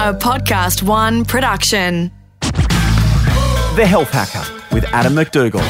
a Podcast One production. The Health Hacker with Adam MacDougall.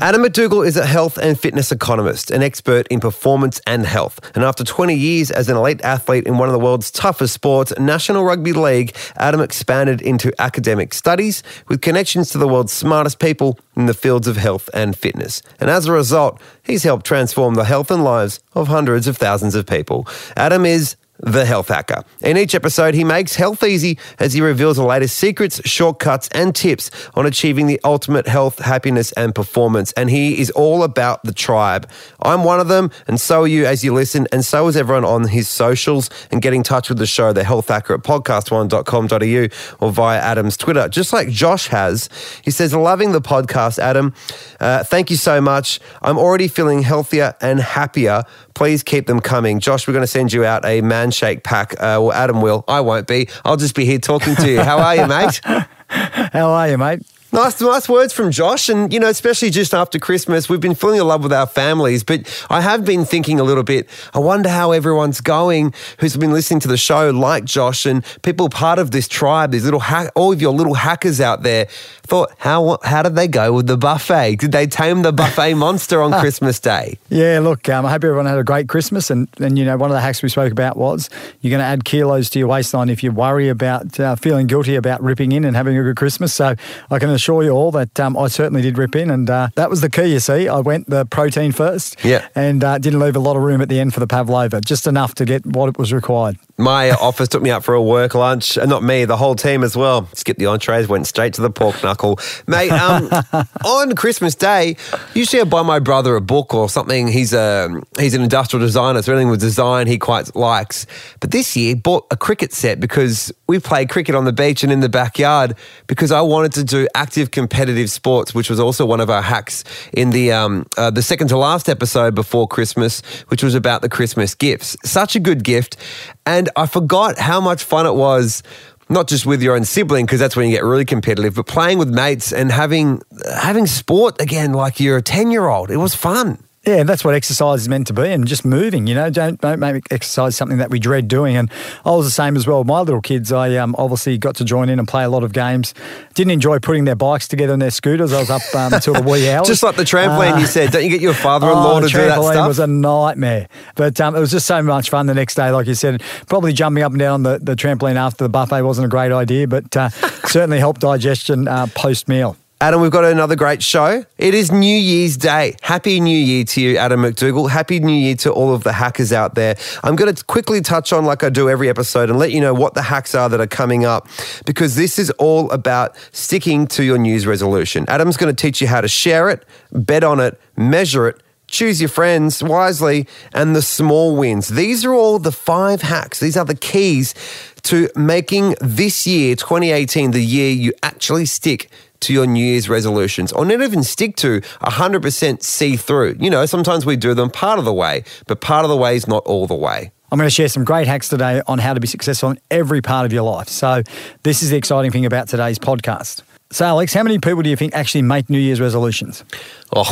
Adam MacDougall is a health and fitness economist, an expert in performance and health. And after 20 years as an elite athlete in one of the world's toughest sports, National Rugby League, Adam expanded into academic studies with connections to the world's smartest people in the fields of health and fitness. And as a result, he's helped transform the health and lives of hundreds of thousands of people. Adam is the Health Hacker. In each episode, he makes health easy as he reveals the latest secrets, shortcuts, and tips on achieving the ultimate health, happiness, and performance. And he is all about the tribe. I'm one of them, and so are you as you listen, and so is everyone on his socials. And get in touch with the show, The Health Hacker, at podcastone.com.au or via Adam's Twitter, just like Josh has. He says, Loving the podcast, Adam. Uh, thank you so much. I'm already feeling healthier and happier. Please keep them coming. Josh, we're going to send you out a man shake pack. Uh, well, Adam will. I won't be. I'll just be here talking to you. How are you, mate? How are you, mate? Nice, nice words from Josh, and you know, especially just after Christmas, we've been falling in love with our families. But I have been thinking a little bit. I wonder how everyone's going who's been listening to the show, like Josh, and people part of this tribe. These little, ha- all of your little hackers out there. Thought, how how did they go with the buffet? Did they tame the buffet monster on Christmas Day? Yeah, look, um, I hope everyone had a great Christmas. And, and, you know, one of the hacks we spoke about was you're going to add kilos to your waistline if you worry about uh, feeling guilty about ripping in and having a good Christmas. So I can assure you all that um, I certainly did rip in. And uh, that was the key, you see. I went the protein first Yeah. and uh, didn't leave a lot of room at the end for the pavlova, just enough to get what was required. My office took me out for a work lunch, and not me, the whole team as well. Skipped the entrees, went straight to the pork knuckle, mate. Um, on Christmas Day, usually I buy my brother a book or something. He's a he's an industrial designer, so anything with design he quite likes. But this year, bought a cricket set because we play cricket on the beach and in the backyard. Because I wanted to do active competitive sports, which was also one of our hacks in the um, uh, the second to last episode before Christmas, which was about the Christmas gifts. Such a good gift. And I forgot how much fun it was, not just with your own sibling, because that's when you get really competitive, but playing with mates and having having sport again like you're a 10 year old. It was fun. Yeah, that's what exercise is meant to be, and just moving. You know, don't don't make exercise something that we dread doing. And I was the same as well. My little kids, I um, obviously got to join in and play a lot of games. Didn't enjoy putting their bikes together and their scooters. I was up um, until the wee hours. Just like the trampoline Uh, you said, don't you get your father in law Oh, to do that trampoline stuff? was a nightmare. But um, it was just so much fun the next day. Like you said, probably jumping up and down on the, the trampoline after the buffet wasn't a great idea, but uh, certainly helped digestion uh, post meal. Adam, we've got another great show. It is New Year's Day. Happy New Year to you, Adam MacDougall. Happy New Year to all of the hackers out there. I'm going to quickly touch on, like I do every episode, and let you know what the hacks are that are coming up because this is all about sticking to your New Year's resolution. Adam's going to teach you how to share it, bet on it, measure it, choose your friends wisely, and the small wins. These are all the five hacks. These are the keys to making this year, 2018, the year you actually stick to your New Year's resolutions, or not even stick to 100% see through. You know, sometimes we do them part of the way, but part of the way is not all the way. I'm going to share some great hacks today on how to be successful in every part of your life. So, this is the exciting thing about today's podcast. So, Alex, how many people do you think actually make New Year's resolutions? Oh,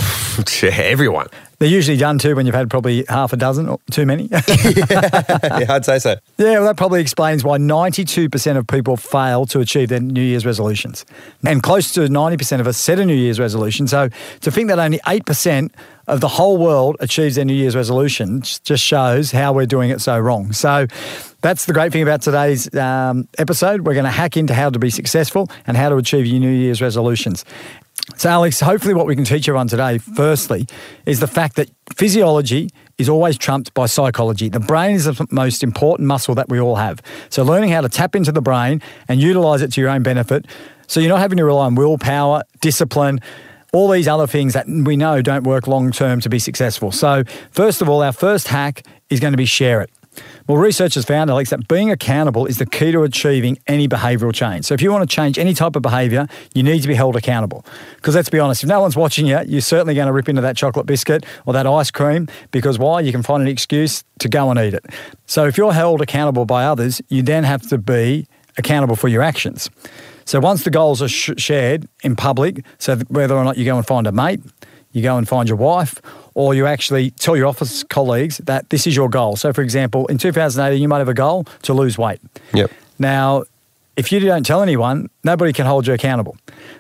everyone. They're usually done too when you've had probably half a dozen or too many. yeah, I'd say so. Yeah, well, that probably explains why 92% of people fail to achieve their New Year's resolutions. And close to 90% of us set a New Year's resolution. So to think that only 8% of the whole world achieves their New Year's resolution just shows how we're doing it so wrong. So that's the great thing about today's um, episode. We're going to hack into how to be successful and how to achieve your New Year's resolutions. So, Alex, hopefully, what we can teach everyone today, firstly, is the fact that physiology is always trumped by psychology. The brain is the most important muscle that we all have. So, learning how to tap into the brain and utilize it to your own benefit. So, you're not having to rely on willpower, discipline, all these other things that we know don't work long term to be successful. So, first of all, our first hack is going to be share it. Well, research has found, Alex, that being accountable is the key to achieving any behavioural change. So, if you want to change any type of behaviour, you need to be held accountable. Because let's be honest, if no one's watching you, you're certainly going to rip into that chocolate biscuit or that ice cream because why? You can find an excuse to go and eat it. So, if you're held accountable by others, you then have to be accountable for your actions. So, once the goals are sh- shared in public, so whether or not you go and find a mate, you go and find your wife, or you actually tell your office colleagues that this is your goal. So, for example, in 2018, you might have a goal to lose weight. Yep. Now, if you don't tell anyone, nobody can hold you accountable.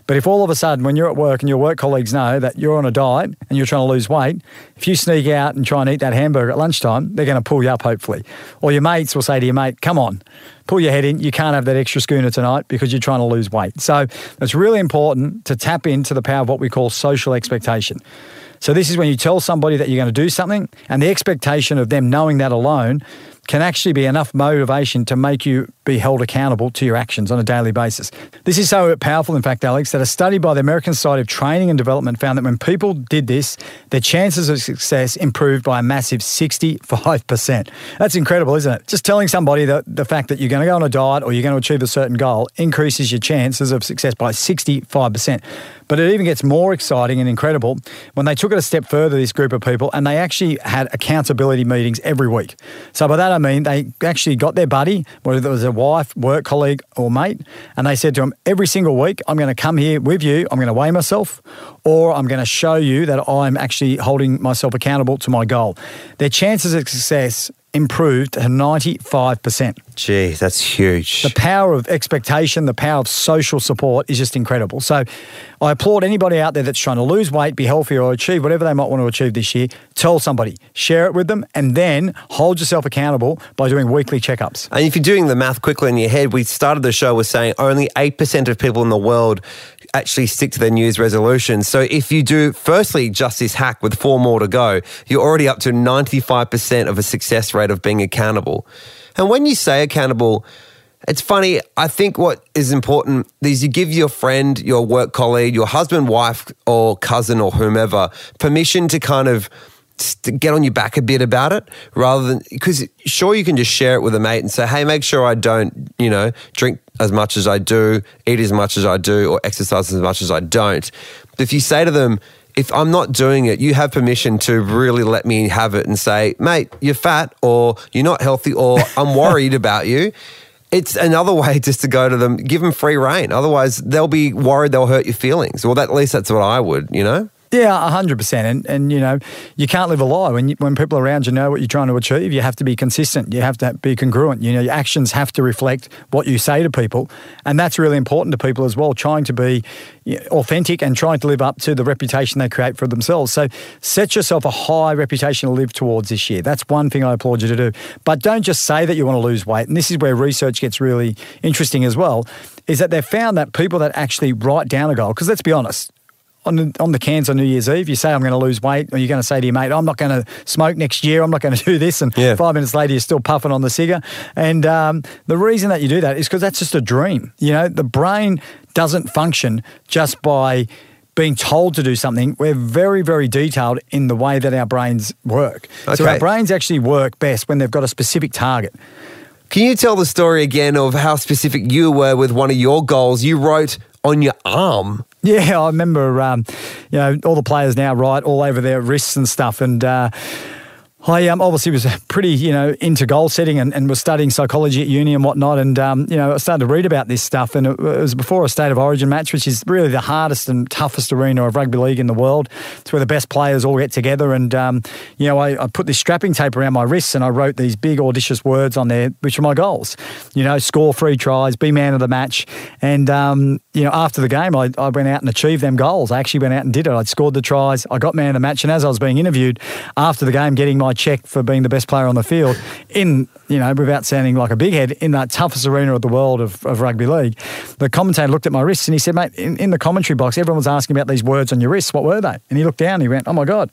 But if all of a sudden, when you're at work and your work colleagues know that you're on a diet and you're trying to lose weight, if you sneak out and try and eat that hamburger at lunchtime, they're going to pull you up, hopefully. Or your mates will say to your mate, come on, pull your head in. You can't have that extra schooner tonight because you're trying to lose weight. So it's really important to tap into the power of what we call social expectation. So this is when you tell somebody that you're going to do something and the expectation of them knowing that alone can actually be enough motivation to make you be held accountable to your actions on a daily basis. This is so powerful, in fact, Alex, that a study by the American Society of Training and Development found that when people did this, their chances of success improved by a massive 65%. That's incredible, isn't it? Just telling somebody that the fact that you're going to go on a diet or you're going to achieve a certain goal increases your chances of success by 65%. But it even gets more exciting and incredible when they took it a step further, this group of people, and they actually had accountability meetings every week. So by that I mean they actually got their buddy, whether it was a wife, work colleague, or mate, and they said to him, every single week, I'm going to come here with you, I'm going to weigh myself, or I'm going to show you that I'm actually holding myself accountable to my goal. Their chances of success improved to 95%. Gee, that's huge. The power of expectation, the power of social support is just incredible. So I applaud anybody out there that's trying to lose weight, be healthier, or achieve whatever they might want to achieve this year. Tell somebody, share it with them, and then hold yourself accountable by doing weekly checkups. And if you're doing the math quickly in your head, we started the show with saying only 8% of people in the world actually stick to their New Year's resolutions. So if you do, firstly, just this hack with four more to go, you're already up to 95% of a success rate of being accountable. And when you say accountable, it's funny. I think what is important is you give your friend, your work colleague, your husband, wife, or cousin, or whomever permission to kind of st- get on your back a bit about it rather than because sure you can just share it with a mate and say hey make sure i don't you know drink as much as i do eat as much as i do or exercise as much as i don't. But if you say to them if i'm not doing it you have permission to really let me have it and say mate you're fat or you're not healthy or i'm worried about you it's another way just to go to them give them free reign. Otherwise they'll be worried they'll hurt your feelings. Well at least that's what i would you know Yeah, hundred percent, and and you know you can't live a lie when you, when people around you know what you're trying to achieve. You have to be consistent. You have to be congruent. You know your actions have to reflect what you say to people, and that's really important to people as well. Trying to be authentic and trying to live up to the reputation they create for themselves. So set yourself a high reputation to live towards this year. That's one thing I applaud you to do. But don't just say that you want to lose weight. And this is where research gets really interesting as well. Is that they've found that people that actually write down a goal, because let's be honest, on the, on the cans on New Year's Eve, you say, I'm going to lose weight, or you're going to say to your mate, I'm not going to smoke next year, I'm not going to do this. And Yeah. five minutes later, you're still puffing on the cigar. And um, the reason that you do that is because that's just a dream. You know, the brain doesn't function just by being told to do something. We're very, very detailed in the way that our brains work. So our brains actually work best when they've got a specific target. Can you tell the story again of how specific you were with one of your goals you wrote on your arm? Yeah, I remember, um, you know, all the players now write all over their wrists and stuff. And uh, I um, obviously was pretty, you know, into goal setting and, and was studying psychology at uni and whatnot. And, um, you know, I started to read about this stuff. And it, was before a state of origin match, which is really the hardest and toughest arena of rugby league in the world. It's where the best players all get together. And, um, you know, I, I put this strapping tape around my wrists and I wrote these big, audacious words on there, which are my goals. You know, score three tries, be man of the match. And, um, you know, after the game, I, I went out and achieved them goals. I actually went out and did it. I'd scored the tries. I got man of the match. And as I was being interviewed after the game, getting my check for being the best player on the field in, you know, without sounding like a big head, in that toughest arena of the world of, of rugby league, the commentator looked at my wrists and he said, mate, in, in the commentary box, everyone was asking about these words on your wrists. What were they? And he looked down and he went, oh my God.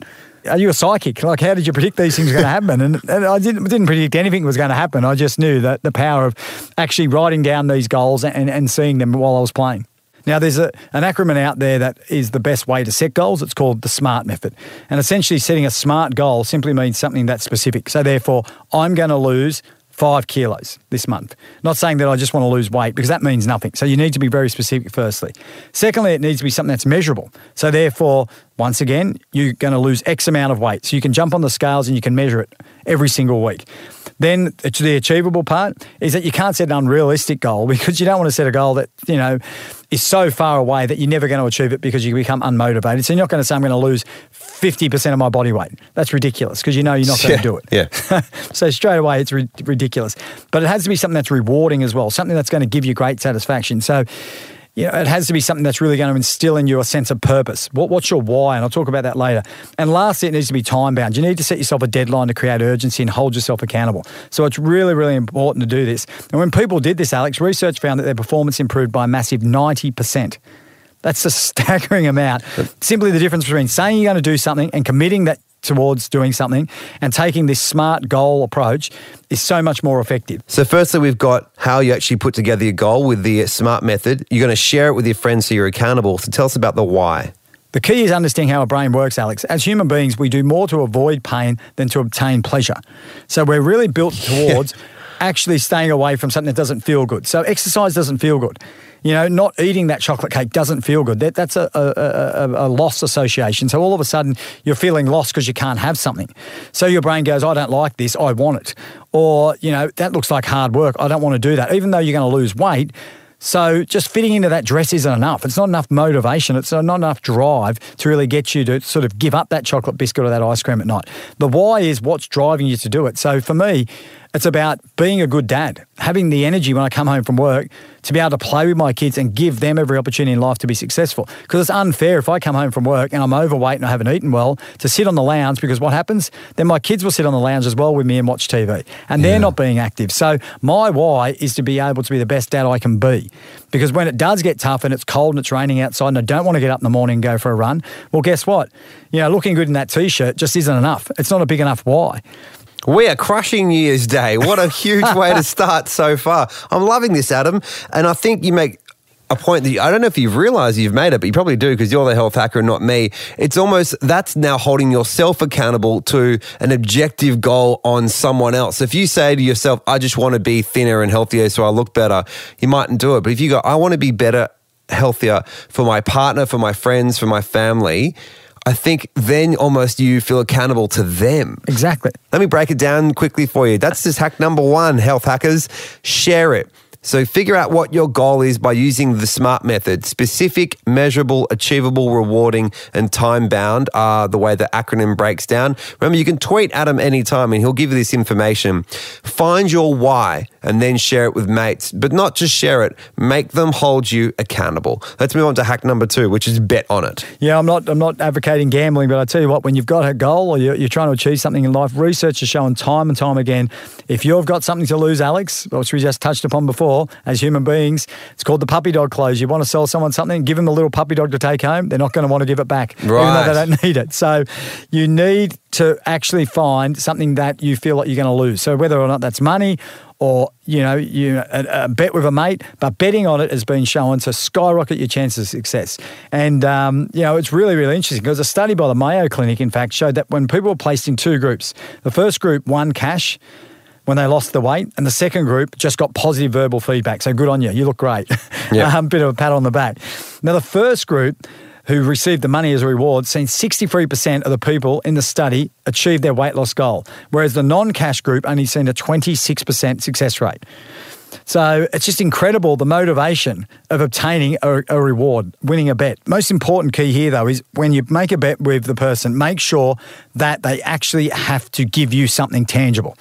Are you a psychic? Like, how did you predict these things were going to happen? And, and I didn't, didn't predict anything was going to happen. I just knew that the power of actually writing down these goals and, and seeing them while I was playing. Now, there's a, an acronym out there that is the best way to set goals. It's called the SMART method. And essentially, setting a SMART goal simply means something that's specific. So, therefore, I'm going to lose five kilos this month. Not saying that I just want to lose weight because that means nothing. So, you need to be very specific, firstly. Secondly, it needs to be something that's measurable. So, therefore, once again, you're going to lose X amount of weight. So, you can jump on the scales and you can measure it every single week. Then the achievable part is that you can't set an unrealistic goal because you don't want to set a goal that, you know, is so far away that you're never going to achieve it because you become unmotivated. So you're not going to say, I'm going to lose 50% of my body weight. That's ridiculous because you know you're not going Yeah, to do it. yeah. so straight away, it's ri- ridiculous. But it has to be something that's rewarding as well, something that's going to give you great satisfaction. So, you know, it has to be something that's really going to instill in you a sense of purpose. What, what's your why? And I'll talk about that later. And lastly, it needs to be time bound. You need to set yourself a deadline to create urgency and hold yourself accountable. So it's really, really important to do this. And when people did this, Alex, research found that their performance improved by a massive 90%. That's a staggering amount. Simply the difference between saying you're going to do something and committing that towards doing something and taking this smart goal approach is so much more effective. So, firstly, we've got how you actually put together your goal with the SMART method. You're going to share it with your friends so you're accountable. So, tell us about the why. The key is understanding how our brain works, Alex. As human beings, we do more to avoid pain than to obtain pleasure. So we're really built towards actually staying away from something that doesn't feel good. So exercise doesn't feel good. You know, not eating that chocolate cake doesn't feel good. That, that's a, a, a, a loss association. So all of a sudden, you're feeling lost because you can't have something. So your brain goes, I don't like this, I want it. Or, you know, that looks like hard work, I don't want to do that. Even though you're going to lose weight, so just fitting into that dress isn't enough. It's not enough motivation. It's not enough drive to really get you to sort of give up that chocolate biscuit or that ice cream at night. The why is what's driving you to do it. So for me, it's about being a good dad, having the energy when I come home from work to be able to play with my kids and give them every opportunity in life to be successful. Because it's unfair if I come home from work and I'm overweight and I haven't eaten well to sit on the lounge because what happens? Then my kids will sit on the lounge as well with me and watch TV and they're not being active. So my why is to be able to be the best dad I can be. Because when it does get tough and it's cold and it's raining outside and I don't want to get up in the morning and go for a run, well, guess what? You know, looking good in that t shirt just isn't enough. It's not a big enough why. We are crushing New Year's Day. What a huge way to start so far. I'm loving this, Adam. And I think you make a point that you, I don't know if you've realized you've made it, but you probably do because you're the health hacker and not me. It's almost that's now holding yourself accountable to an objective goal on someone else. If you say to yourself, I just want to be thinner and healthier so I look better, you mightn't do it. But if you go, I want to be better, healthier for my partner, for my friends, for my family, I think then almost you feel accountable to them. Exactly. Let me break it down quickly for you. That's just hack number one, health hackers. Share it. So figure out what your goal is by using the SMART method. Specific, measurable, achievable, rewarding, and time bound are the way the acronym breaks down. Remember, you can tweet Adam anytime and he'll give you this information. Find your why and then share it with mates, but not just share it, make them hold you accountable. Let's move on to hack number two, which is bet on it. Yeah, I'm not. I'm not advocating gambling, but I tell you what, when you've got a goal or you're, you're trying to achieve something in life, research has shown time and time again, if you've got something to lose, Alex, which we just touched upon before, as human beings, it's called the puppy dog close. You want to sell someone something, give them a little puppy dog to take home. They're not going to want to give it back, even though they don't need it. So you need to actually find something that you feel like you're going to lose. So whether or not that's money or you know you a, a bet with a mate, but betting on it has been shown to skyrocket your chances of success. And um, you know it's really really interesting because a study by the Mayo Clinic, in fact, showed that when people were placed in two groups, the first group won cash. When they lost the weight, and the second group just got positive verbal feedback. So good on you, you look great. Yeah. um, bit of a pat on the back. Now the first group who received the money as a reward, seen 63% of the people in the study achieve their weight loss goal, whereas the non cash group only seen a 26% success rate. So it's just incredible the motivation of obtaining a, a reward, winning a bet. Most important key here, though, is when you make a bet with the person, make sure that they actually have to give you something tangible.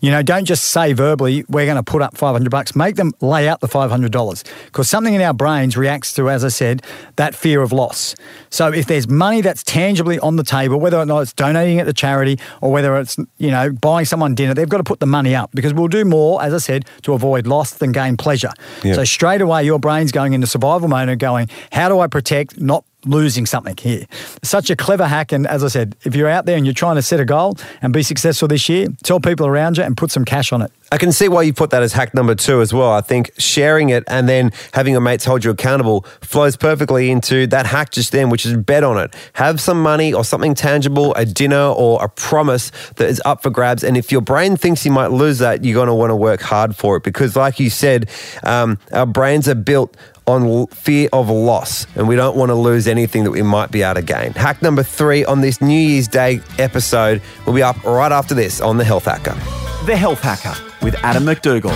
You know, don't just say verbally, we're going to put up 500 bucks. Make them lay out the $500 because something in our brains reacts to, as I said, that fear of loss. So if there's money that's tangibly on the table, whether or not it's donating it to charity or whether it's, you know, buying someone dinner, they've got to put the money up because we'll do more, as I said, to avoid loss than gain pleasure. Yeah. So straight away, your brain's going into survival mode and going, how do I protect not losing something here? Such a clever hack. And as I said, if you're out there and you're trying to set a goal and be successful this year, tell people around you and put some cash on it. I can see why you put that as hack number two as well. I think sharing it and then having your mates hold you accountable flows perfectly into that hack just then, which is bet on it. Have some money or something tangible, a dinner or a promise that is up for grabs. And if your brain thinks you might lose that, you're going to want to work hard for it because, like you said, um, our brains are built on fear of loss, and we don't want to lose anything that we might be able to gain. Hack number three on this New Year's Day episode will be up right after this on the Health Hacker. The Health Hacker with Adam MacDougall.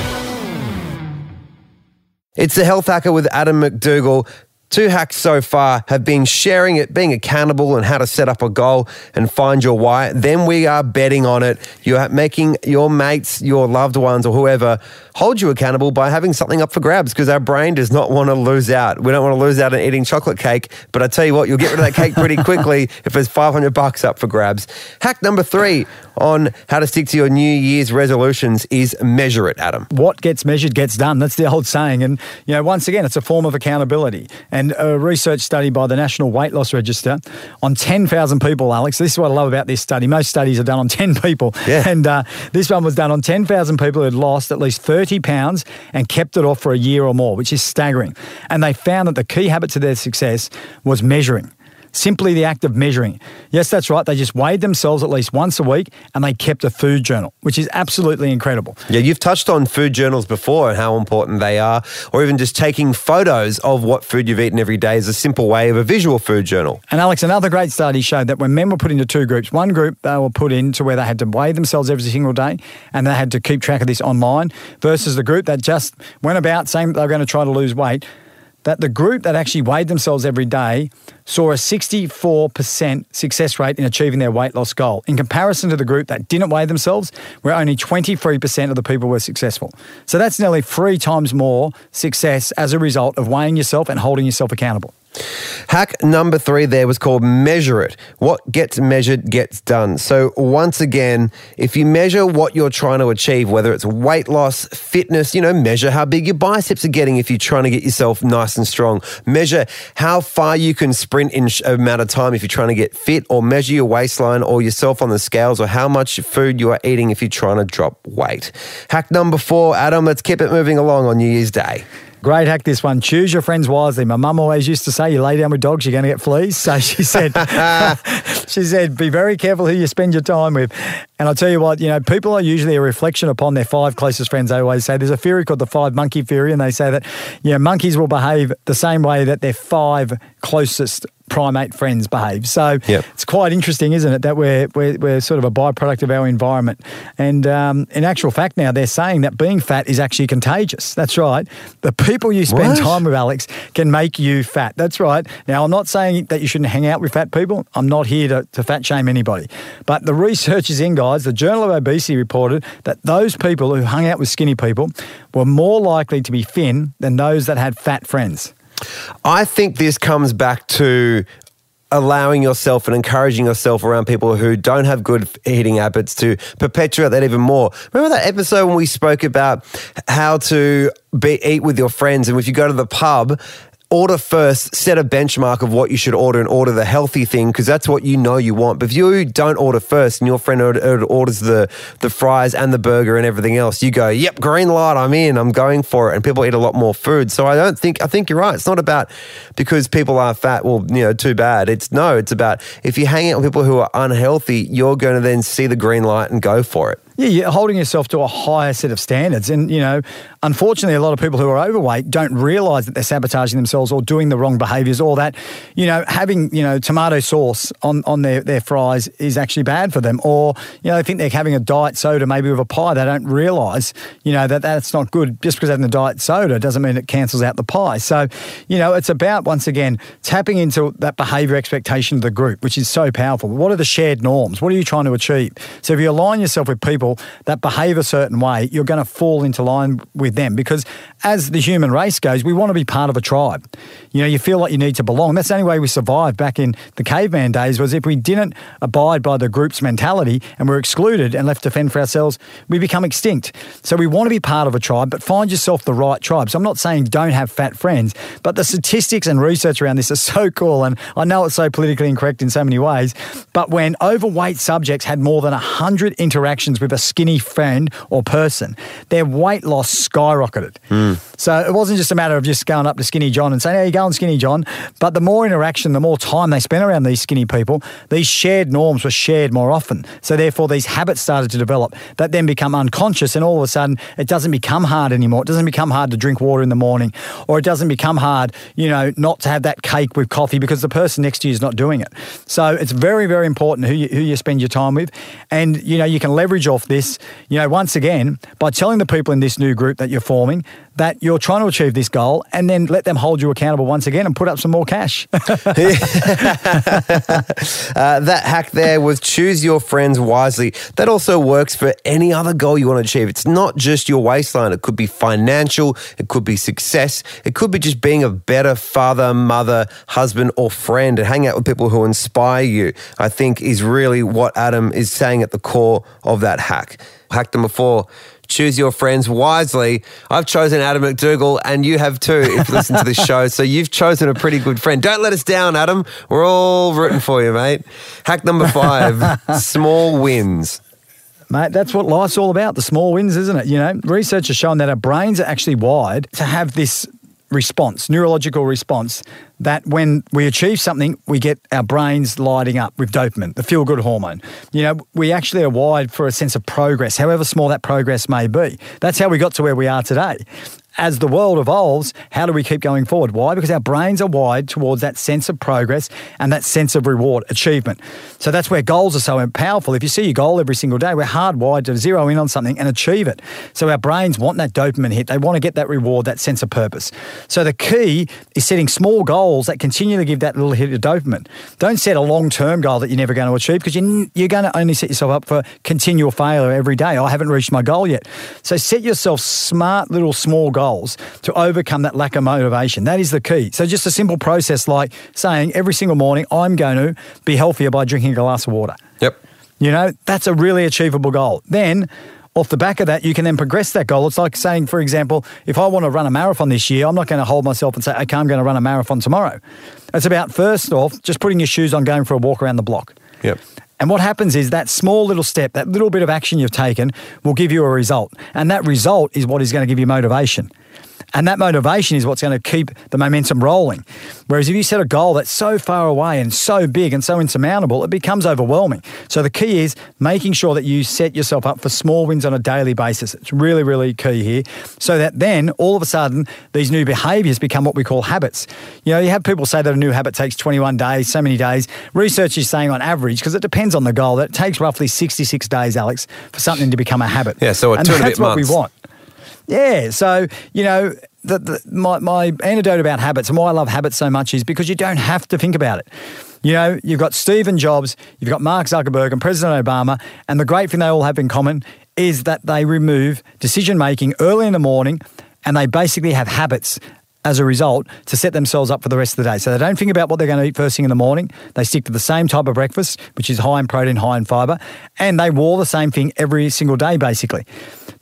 It's the Health Hacker with Adam MacDougall. Two hacks so far have been sharing it, being accountable, and how to set up a goal and find your why. Then we are betting on it. You're making your mates, your loved ones, or whoever hold you accountable by having something up for grabs because our brain does not want to lose out. We don't want to lose out on eating chocolate cake, but I tell you what, you'll get rid of that cake pretty quickly if there's 500 bucks up for grabs. Hack number three on how to stick to your New Year's resolutions is measure it, Adam. What gets measured gets done. That's the old saying. And, you know, once again, it's a form of accountability. And a research study by the National Weight Loss Register on 10,000 people, Alex, this is what I love about this study. Most studies are done on 10 people. Yeah. And uh, this one was done on 10,000 people who had lost at least 30 pounds and kept it off for a year or more, which is staggering. And they found that the key habit to their success was measuring. Simply the act of measuring. Yes, that's right. They just weighed themselves at least once a week and they kept a food journal, which is absolutely incredible. Yeah, you've touched on food journals before and how important they are, or even just taking photos of what food you've eaten every day is a simple way of a visual food journal. And Alex, another great study showed that when men were put into two groups, one group they were put into where they had to weigh themselves every single day and they had to keep track of this online, versus the group that just went about saying they were going to try to lose weight. That the group that actually weighed themselves every day saw a 64% success rate in achieving their weight loss goal, in comparison to the group that didn't weigh themselves, where only 23% of the people were successful. So that's nearly three times more success as a result of weighing yourself and holding yourself accountable. Hack number three there was called measure it. What gets measured gets done. So, once again, if you measure what you're trying to achieve, whether it's weight loss, fitness, you know, measure how big your biceps are getting if you're trying to get yourself nice and strong. Measure how far you can sprint in amount of time if you're trying to get fit, or measure your waistline or yourself on the scales, or how much food you are eating if you're trying to drop weight. Hack number four, Adam, let's keep it moving along on New Year's Day. Great hack this one. Choose your friends wisely. My mum always used to say, "You lay down with dogs, you're going to get fleas." So she said, she said, be very careful who you spend your time with. And I'll tell you what, you know, people are usually a reflection upon their five closest friends. They always say there's a theory called the five monkey theory, and they say that you know monkeys will behave the same way that their five closest primate friends behave. So Yep. it's quite interesting, isn't it, that we're, we're, we're sort of a byproduct of our environment. And um, in actual fact, now they're saying that being fat is actually contagious. That's right. The people you spend What? time with, Alex, can make you fat. That's right. Now, I'm not saying that you shouldn't hang out with fat people. I'm not here to, to fat shame anybody. But the research is in, guys. The Journal of Obesity reported that those people who hung out with skinny people were more likely to be thin than those that had fat friends. I think this comes back to allowing yourself and encouraging yourself around people who don't have good eating habits to perpetuate that even more. Remember that episode when we spoke about how to be, eat with your friends and if you go to the pub, order first, set a benchmark of what you should order and order the healthy thing because that's what you know you want. But if you don't order first and your friend order- order- orders the, the fries and the burger and everything else, you go, yep, green light, I'm in, I'm going for it. And people eat a lot more food. So I don't think, I think you're right. It's not about because people are fat, well, you know, too bad. It's no, it's about if you hang out with people who are unhealthy, you're going to then see the green light and go for it. Yeah, you're holding yourself to a higher set of standards. And, you know, unfortunately, a lot of people who are overweight don't realize that they're sabotaging themselves or doing the wrong behaviors or that, you know, having, you know, tomato sauce on, on their, their fries is actually bad for them. Or, you know, they think they're having a diet soda maybe with a pie. They don't realize, you know, that that's not good. Just because having a diet soda doesn't mean it cancels out the pie. So, you know, it's about, once again, tapping into that behavior expectation of the group, which is so powerful. What are the shared norms? What are you trying to achieve? So if you align yourself with people that behave a certain way, you're going to fall into line with them because as the human race goes, we want to be part of a tribe. You know, you feel like you need to belong. That's the only way we survived back in the caveman days was if we didn't abide by the group's mentality and were excluded and left to fend for ourselves, we become extinct. So we want to be part of a tribe, but find yourself the right tribe. So I'm not saying don't have fat friends, but the statistics and research around this are so cool. And I know it's so politically incorrect in so many ways, but when overweight subjects had more than 100 interactions with a skinny friend or person, their weight loss skyrocketed. Hmm. So it wasn't just a matter of just going up to Skinny John and saying, How you going, Skinny John? But the more interaction, the more time they spent around these skinny people, these shared norms were shared more often. So therefore, these habits started to develop that then become unconscious, and all of a sudden, it doesn't become hard anymore. It doesn't become hard to drink water in the morning, or it doesn't become hard, you know, not to have that cake with coffee because the person next to you is not doing it. So it's very, very important who you, who you spend your time with, and you know, you can leverage your this, you know, once again, by telling the people in this new group that you're forming that you're trying to achieve this goal and then let them hold you accountable once again and put up some more cash. uh, that hack there was choose your friends wisely. That also works for any other goal you want to achieve. It's not just your waistline, it could be financial, it could be success, it could be just being a better father, mother, husband, or friend and hang out with people who inspire you. I think is really what Adam is saying at the core of that hack. Hack Hack number four choose your friends wisely. I've chosen Adam MacDougall, and you have too if you listen to this show. So you've chosen a pretty good friend. Don't let us down, Adam. We're all rooting for you, mate. Hack number five small wins. Mate, that's what life's all about the small wins, isn't it? You know, research has shown that our brains are actually wired to have this response, neurological response, that when we achieve something, we get our brains lighting up with dopamine, the feel good hormone. You know, we actually are wired for a sense of progress, however small that progress may be. That's how we got to where we are today as the world evolves, how do we keep going forward? Why? Because our brains are wired towards that sense of progress and that sense of reward, achievement. So that's where goals are so powerful. If you see your goal every single day, we're hardwired to zero in on something and achieve it. So our brains want that dopamine hit. They want to get that reward, that sense of purpose. So the key is setting small goals that continue to give that little hit of dopamine. Don't set a long term goal that you're never going to achieve because you're going to only set yourself up for continual failure every day. I haven't reached my goal yet. So set yourself smart little small goals goals to overcome that lack of motivation. That is the key. So just a simple process like saying every single morning, I'm going to be healthier by drinking a glass of water. Yep. You know, that's a really achievable goal. Then off the back of that, you can then progress that goal. It's like saying, for example, if I want to run a marathon this year, I'm not going to hold myself and say, okay, I'm going to run a marathon tomorrow. It's about, first off, just putting your shoes on, going for a walk around the block. Yep. And what happens is that small little step, that little bit of action you've taken will give you a result. And that result is what is going to give you motivation. And that motivation is what's going to keep the momentum rolling. Whereas if you set a goal that's so far away and so big and so insurmountable, it becomes overwhelming. So the key is making sure that you set yourself up for small wins on a daily basis. It's really, really key here. So that then all of a sudden these new behaviors become what we call habits. You know, you have people say that a new habit takes 21 days, so many days. Research is saying on average, because it depends on the goal, that it takes roughly 66 days, Alex, for something to become a habit. Yeah, so a and two and a that's what months. we want. Yeah, so you know, the, the, my my anecdote about habits and why I love habits so much is because you don't have to think about it. You know, you've got Stephen Jobs, you've got Mark Zuckerberg, and President Obama, and the great thing they all have in common is that they remove decision making early in the morning, and they basically have habits as a result to set themselves up for the rest of the day. So they don't think about what they're going to eat first thing in the morning. They stick to the same type of breakfast, which is high in protein, high in fiber, and they wore the same thing every single day, basically.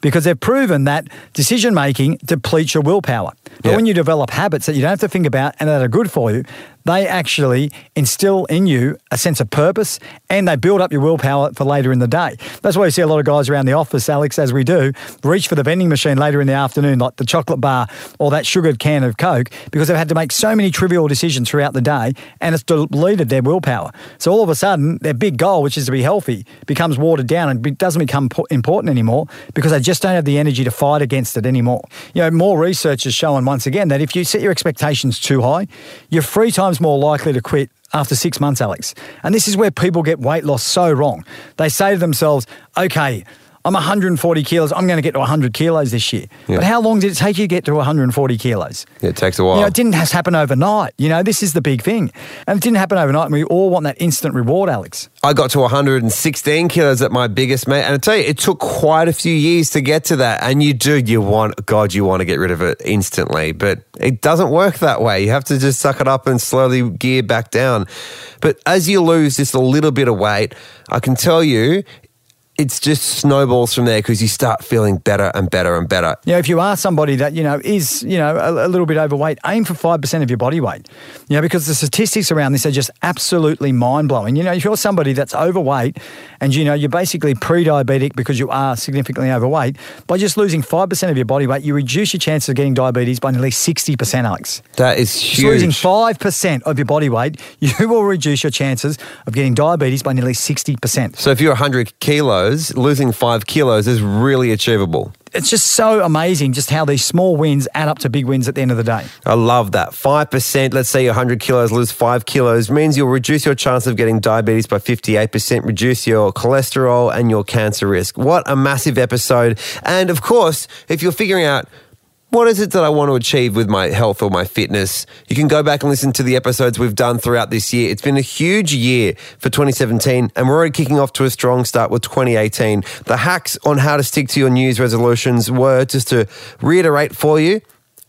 Because they've proven that decision making depletes your willpower. But Yeah. when you develop habits that you don't have to think about and that are good for you, they actually instill in you a sense of purpose and they build up your willpower for later in the day. That's why you see a lot of guys around the office, Alex, as we do, reach for the vending machine later in the afternoon, like the chocolate bar or that sugared can of Coke, because they've had to make so many trivial decisions throughout the day and it's depleted their willpower. So all of a sudden, their big goal, which is to be healthy, becomes watered down and doesn't become important anymore because they just don't have the energy to fight against it anymore. You know, more research has shown once again that if you set your expectations too high, your free three times more likely to quit after six months, Alex. And this is where people get weight loss so wrong. They say to themselves, okay, I'm 140 kilos. I'm going to get to 100 kilos this year. Yeah. But how long did it take you to get to 140 kilos? Yeah, it takes a while. You know, it didn't just happen overnight. You know, this is the big thing. And it didn't happen overnight. And we all want that instant reward, Alex. I got to 116 kilos at my biggest, mate. And I tell you, it took quite a few years to get to that. And you do, you want, God, you want to get rid of it instantly. But it doesn't work that way. You have to just suck it up and slowly gear back down. But as you lose just a little bit of weight, I can tell you, it's just snowballs from there because you start feeling better and better and better. You know, if you are somebody that, you know, is, you know, a, a little bit overweight, aim for 5% of your body weight. You know, because the statistics around this are just absolutely mind blowing. You know, if you're somebody that's overweight and, you know, you're basically pre diabetic because you are significantly overweight, by just losing 5% of your body weight, you reduce your chances of getting diabetes by nearly 60%, Alex. That is Just losing 5% of your body weight, you will reduce your chances of getting diabetes by nearly 60%. So if you're 100 kilos, kilos, losing five kilos is really achievable. It's just so amazing just how these small wins add up to big wins at the end of the day. I love that. 5%, let's say you're 100 kilos, lose 5 kilos, means you'll reduce your chance of getting diabetes by 58%, reduce your cholesterol and your cancer risk. What a massive episode. And of course, if you're figuring out, what is it that I want to achieve with my health or my fitness? You can go back and listen to the episodes we've done throughout this year. It's been a huge year for 2017, and we're already kicking off to a strong start with 2018. The hacks on how to stick to your New Year's resolutions were just to reiterate for you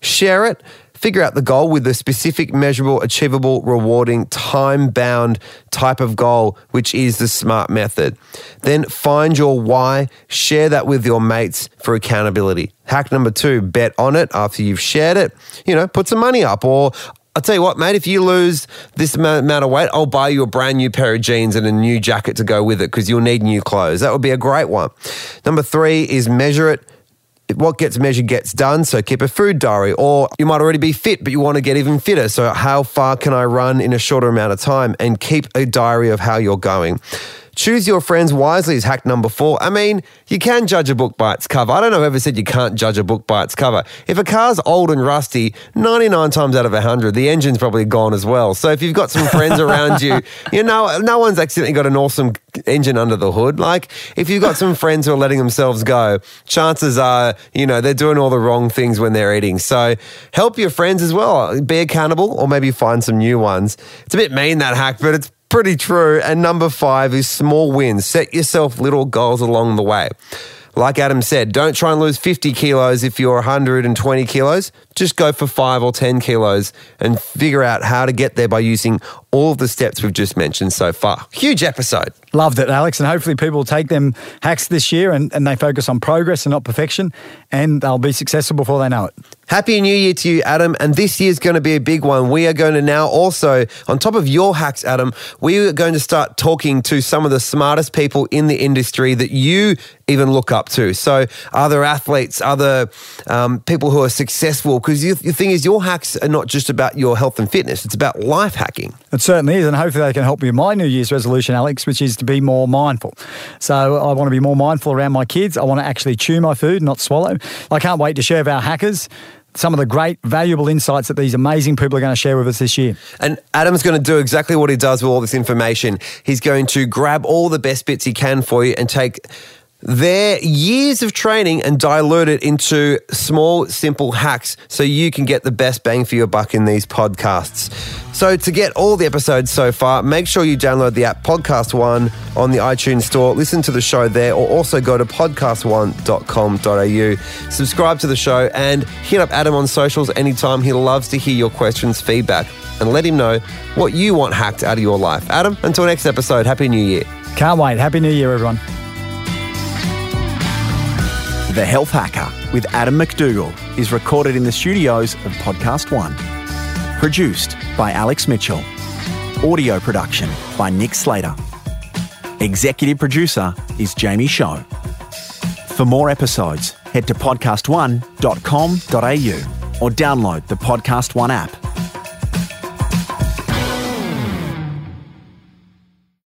share it, figure out the goal with a specific, measurable, achievable, rewarding, time bound type of goal, which is the SMART method. Then find your why, share that with your mates for accountability. Hack number two, bet on it after you've shared it. You know, put some money up or I'll tell you what, mate, if you lose this amount of weight, I'll buy you a brand new pair of jeans and a new jacket to go with it because you'll need new clothes. That would be a great one. Number three is measure it what gets measured gets done. So keep a food diary, or you might already be fit, but you want to get even fitter. So, how far can I run in a shorter amount of time? And keep a diary of how you're going. Choose your friends wisely is hack number four. I mean, you can judge a book by its cover. I don't know whoever said you can't judge a book by its cover. If a car's old and rusty, 99 times out of 100, the engine's probably gone as well. So if you've got some friends around you, you know, no one's accidentally got an awesome engine under the hood. Like, if you've got some friends who are letting themselves go, chances are, you know, they're doing all the wrong things when they're eating. So help your friends as well. Be accountable or maybe find some new ones. It's a bit mean, that hack, but it's pretty true. And number five is small wins. Set yourself little goals along the way. Like Adam said, don't try and lose 50 kilos if you're 120 kilos. Just go for five or 10 kilos and figure out how to get there by using all the steps we've just mentioned so far. Huge episode. Loved it, Alex. And hopefully people will take them hacks this year and, and they focus on progress and not perfection and they'll be successful before they know it. Happy New Year to you, Adam. And this year's going to be a big one. We are going to now also, on top of your hacks, Adam, we are going to start talking to some of the smartest people in the industry that you even look up to. So, other athletes, other um, people who are successful, because the thing is, your hacks are not just about your health and fitness, it's about life hacking. It certainly is. And hopefully, they can help me with my New Year's resolution, Alex, which is to be more mindful. So, I want to be more mindful around my kids. I want to actually chew my food, not swallow. I can't wait to share with our hackers some of the great, valuable insights that these amazing people are going to share with us this year. And Adam's going to do exactly what he does with all this information. He's going to grab all the best bits he can for you and take their years of training and dilute it into small, simple hacks so you can get the best bang for your buck in these podcasts. So, to get all the episodes so far, make sure you download the app Podcast One on the iTunes Store, listen to the show there, or also go to podcastone.com.au. Subscribe to the show and hit up Adam on socials anytime. He loves to hear your questions, feedback, and let him know what you want hacked out of your life. Adam, until next episode, Happy New Year. Can't wait. Happy New Year, everyone. The Health Hacker with Adam MacDougall is recorded in the studios of Podcast One. Produced by Alex Mitchell. Audio production by Nick Slater. Executive producer is Jamie Show. For more episodes, head to podcastone.com.au or download the Podcast One app